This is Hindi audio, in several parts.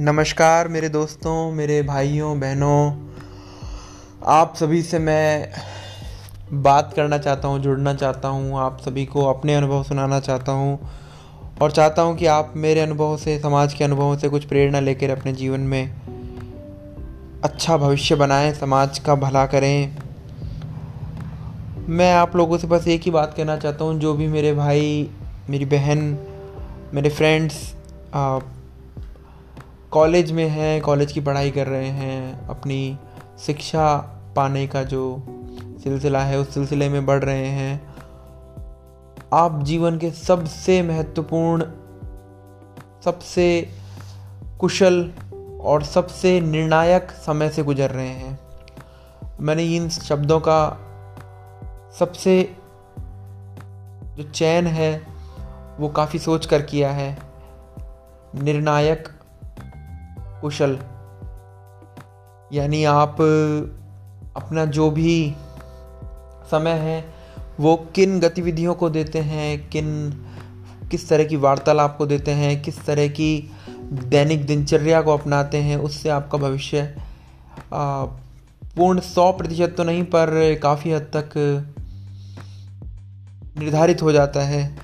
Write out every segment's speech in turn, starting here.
नमस्कार मेरे दोस्तों, मेरे भाइयों, बहनों। आप सभी से मैं बात करना चाहता हूँ, जुड़ना चाहता हूँ, आप सभी को अपने अनुभव सुनाना चाहता हूँ और चाहता हूँ कि आप मेरे अनुभव से, समाज के अनुभवों से कुछ प्रेरणा लेकर अपने जीवन में अच्छा भविष्य बनाएँ, समाज का भला करें। मैं आप लोगों से बस एक ही बात कहना चाहता हूँ, जो भी मेरे भाई, मेरी बहन, मेरे फ्रेंड्स कॉलेज में हैं, कॉलेज की पढ़ाई कर रहे हैं, अपनी शिक्षा पाने का जो सिलसिला है, उस सिलसिले में बढ़ रहे हैं। आप जीवन के सबसे महत्वपूर्ण, सबसे कुशल और सबसे निर्णायक समय से गुजर रहे हैं। मैंने इन शब्दों का सबसे जो चयन है, वो काफ़ी सोच कर किया है। निर्णायक कुशल। यानी आप, अपना जो भी समय है, वो किन गतिविधियों को देते हैं, किन, किस तरह की वार्तालाप को देते हैं, किस तरह की दैनिक दिनचर्या को अपनाते हैं, उससे आपका भविष्य पूर्ण सौ प्रतिशत तो नहीं, पर काफ़ी हद तक निर्धारित हो जाता है।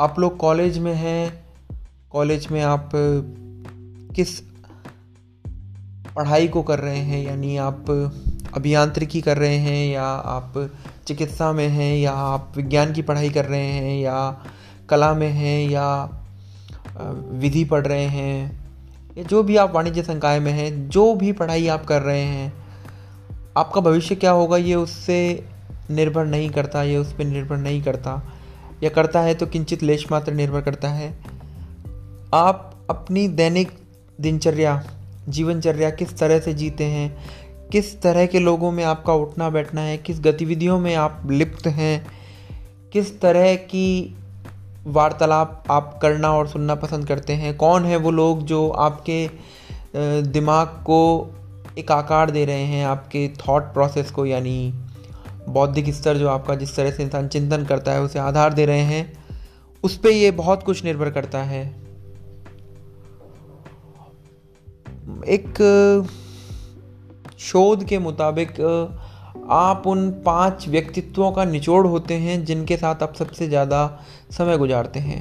आप लोग कॉलेज में हैं, कॉलेज में आप किस पढ़ाई को कर रहे हैं, यानी आप अभियांत्रिकी कर रहे हैं, या आप चिकित्सा में हैं, या आप विज्ञान की पढ़ाई कर रहे हैं, या कला में हैं, या विधि पढ़ रहे हैं, या जो भी आप वाणिज्य संकाय में हैं, जो भी पढ़ाई आप कर रहे हैं, आपका भविष्य क्या होगा, ये उससे निर्भर नहीं करता, ये उस पर निर्भर नहीं करता, या करता है तो किंचित लेश मात्र निर्भर करता है। आप अपनी दैनिक दिनचर्या, जीवनचर्या किस तरह से जीते हैं, किस तरह के लोगों में आपका उठना बैठना है, किस गतिविधियों में आप लिप्त हैं, किस तरह की वार्तालाप आप करना और सुनना पसंद करते हैं, कौन है वो लोग जो आपके दिमाग को एक आकार दे रहे हैं, आपके थॉट प्रोसेस को, यानी बौद्धिक स्तर जो आपका जिस तरह से इंसान चिंतन करता है, उसे आधार दे रहे हैं, उस पर ये बहुत कुछ निर्भर करता है। एक शोध के मुताबिक आप उन पाँच व्यक्तित्वों का निचोड़ होते हैं जिनके साथ आप सबसे ज़्यादा समय गुजारते हैं।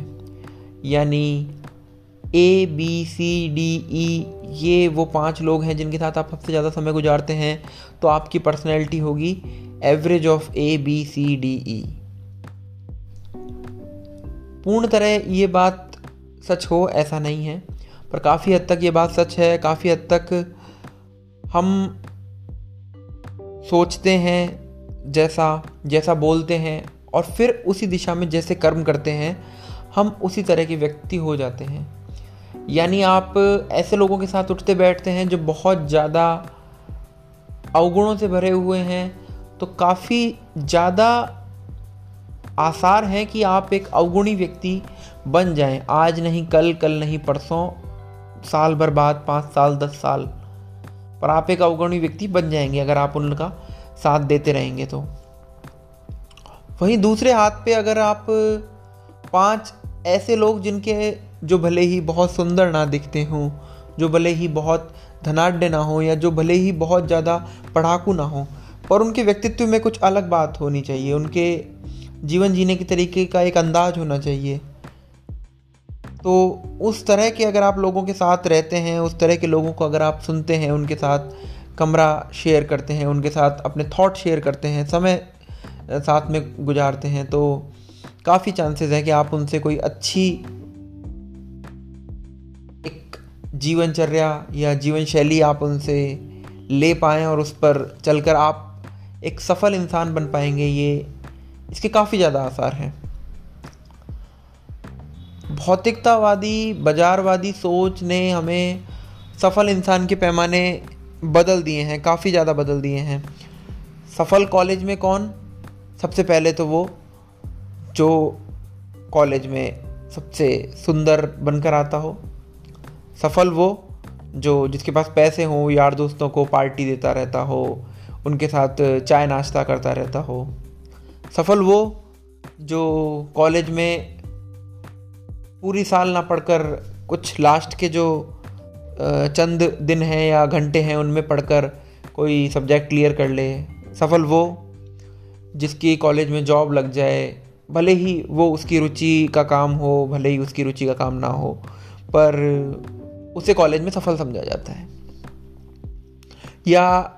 यानी ए बी सी डी ई ये वो पाँच लोग हैं जिनके साथ आप सबसे ज़्यादा समय गुजारते हैं तो आपकी पर्सनैलिटी होगी average of A B C D E पूर्ण तरह ये बात सच हो, ऐसा नहीं है। पर काफ़ी हद तक ये बात सच है, काफ़ी हद तक हम सोचते हैं जैसा जैसा बोलते हैं और फिर उसी दिशा में जैसे कर्म करते हैं, हम उसी तरह के व्यक्ति हो जाते हैं। यानी आप ऐसे लोगों के साथ उठते बैठते हैं जो बहुत ज़्यादा अवगुणों से भरे हुए हैं तो काफ़ी ज़्यादा आसार हैं कि आप एक अवगुणी व्यक्ति बन जाएँ। आज नहीं, कल कल नहीं, परसों साल भर बाद, पाँच साल, दस साल, पर आप एक अवगणी व्यक्ति बन जाएँगे अगर आप उनका साथ देते रहेंगे तो। वहीं दूसरे हाथ पे अगर आप पाँच ऐसे लोग जिनके जो भले ही बहुत सुंदर ना दिखते हों, जो भले ही बहुत धनाढ़ ना हो, या जो भले ही बहुत ज़्यादा पढ़ाकू ना हो, पर उनके व्यक्तित्व में कुछ अलग बात होनी चाहिए, उनके जीवन जीने के तरीके का एक अंदाज होना चाहिए। तो उस तरह के अगर आप लोगों के साथ रहते हैं, उस तरह के लोगों को अगर आप सुनते हैं, उनके साथ कमरा शेयर करते हैं, उनके साथ अपने थॉट शेयर करते हैं, समय साथ में गुजारते हैं तो काफ़ी चांसेस है कि आप उनसे कोई अच्छी एक जीवनचर्या या जीवन शैली आप उनसे ले पाएँ और उस पर चलकर आप एक सफल इंसान बन पाएँगे, ये इसके काफ़ी ज़्यादा आसार हैं। भौतिकतावादी, बाजारवादी सोच ने हमें सफल इंसान के पैमाने बदल दिए हैं, काफ़ी ज़्यादा बदल दिए हैं। सफल कॉलेज में कौन? सबसे पहले तो वो, जो कॉलेज में सबसे सुंदर बनकर आता हो। सफल वो, जो जिसके पास पैसे हों, यार दोस्तों को पार्टी देता रहता हो, उनके साथ चाय नाश्ता करता रहता हो। सफल वो, जो कॉलेज में पूरी साल ना पढ़कर कुछ लास्ट के जो चंद दिन हैं या घंटे हैं, उनमें पढ़कर कोई सब्जेक्ट क्लियर कर ले। सफल वो, जिसकी कॉलेज में जॉब लग जाए, भले ही वो उसकी रुचि का काम हो, भले ही उसकी रुचि का काम ना हो, पर उसे कॉलेज में सफल समझा जाता है। या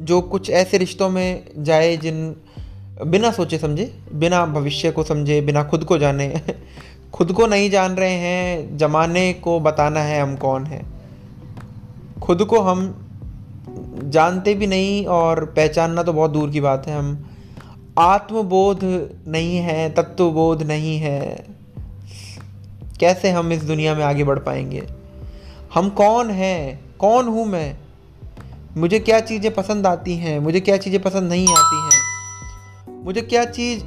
जो कुछ ऐसे रिश्तों में जाए जिन, बिना सोचे समझे, बिना भविष्य को समझे, बिना खुद को जाने खुद को नहीं जान रहे हैं, जमाने को बताना है हम कौन हैं। खुद को हम जानते भी नहीं और पहचानना तो बहुत दूर की बात है। हम आत्मबोध नहीं है, तत्वबोध नहीं है। कैसे हम इस दुनिया में आगे बढ़ पाएँगे? हम कौन हैं? कौन हूँ मैं? मुझे क्या चीज़ें पसंद आती हैं? मुझे क्या चीज़ें पसंद नहीं आती हैं? मुझे क्या चीज़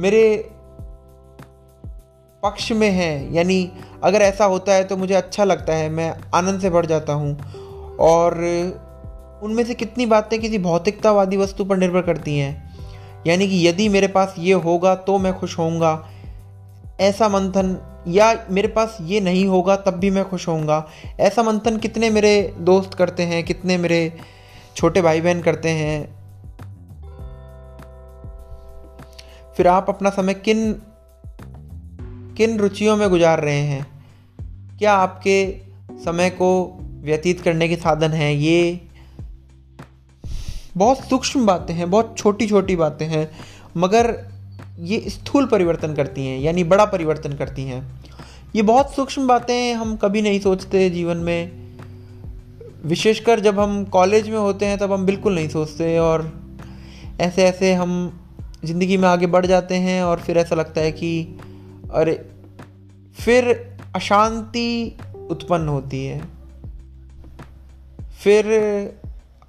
मेरे पक्ष में है। यानी अगर ऐसा होता है तो मुझे अच्छा लगता है, मैं आनंद से बढ़ जाता हूँ। और उनमें से कितनी बातें किसी भौतिकतावादी वस्तु पर निर्भर करती हैं। यानी कि यदि मेरे पास ये होगा तो मैं खुश होऊँगा। ऐसा मंथन या मेरे पास ये नहीं होगा तब भी मैं खुश होऊँगा। ऐसा मंथन कितने मेरे दोस्त करते हैं, कितने मेरे छोटे भाई बहन करते हैं। फिर आप अपना समय किन किन रुचियों में गुजार रहे हैं? क्या आपके समय को व्यतीत करने के साधन हैं? ये बहुत सूक्ष्म बातें हैं, बहुत छोटी छोटी बातें हैं, मगर ये स्थूल परिवर्तन करती हैं, यानी बड़ा परिवर्तन करती हैं। ये बहुत सूक्ष्म बातें हम कभी नहीं सोचते जीवन में। विशेषकर जब हम कॉलेज में होते हैं, तब हम बिल्कुल नहीं सोचते और ऐसे ऐसे हम ज़िंदगी में आगे बढ़ जाते हैं और फिर ऐसा लगता है कि अरे फिर अशांति उत्पन्न होती है। फिर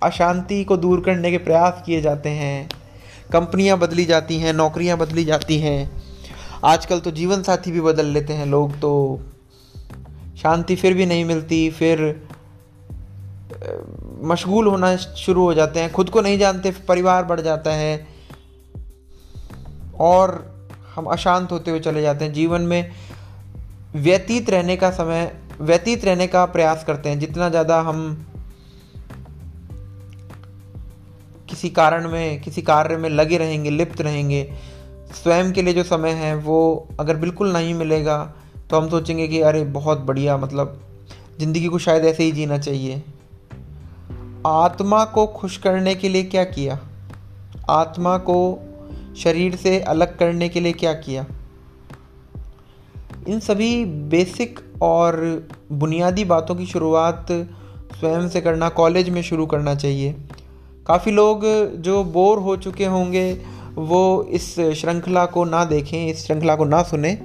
अशांति को दूर करने के प्रयास किए जाते हैं। कंपनियाँ बदली जाती हैं, नौकरियाँ बदली जाती हैं। आजकल तो जीवन साथी भी बदल लेते हैं लोग तो। शांति फिर भी नहीं मिलती, फिर मशगूल होना शुरू हो जाते हैं। खुद को नहीं जानते परिवार बढ़ जाता है। और हम अशांत होते हुए चले जाते हैं। जीवन में व्यतीत रहने का समय, व्यतीत रहने का प्रयास करते हैं। जितना ज़्यादा हम किसी कारण में, किसी कार्य में लगे रहेंगे, लिप्त रहेंगे, स्वयं के लिए जो समय है, वो अगर बिल्कुल नहीं मिलेगा तो हम सोचेंगे कि अरे, बहुत बढ़िया मतलब ज़िंदगी को शायद ऐसे ही जीना चाहिए। आत्मा को खुश करने के लिए क्या किया? आत्मा को शरीर से अलग करने के लिए क्या किया? इन सभी बेसिक और बुनियादी बातों की शुरुआत स्वयं से करना, कॉलेज में शुरू करना चाहिए। काफ़ी लोग जो बोर हो चुके होंगे, वो इस श्रृंखला को ना देखें, इस श्रृंखला को ना सुने,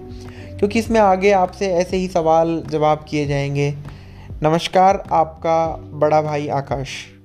क्योंकि इसमें आगे आपसे ऐसे ही सवाल जवाब किए जाएँगे। नमस्कार, आपका बड़ा भाई आकाश।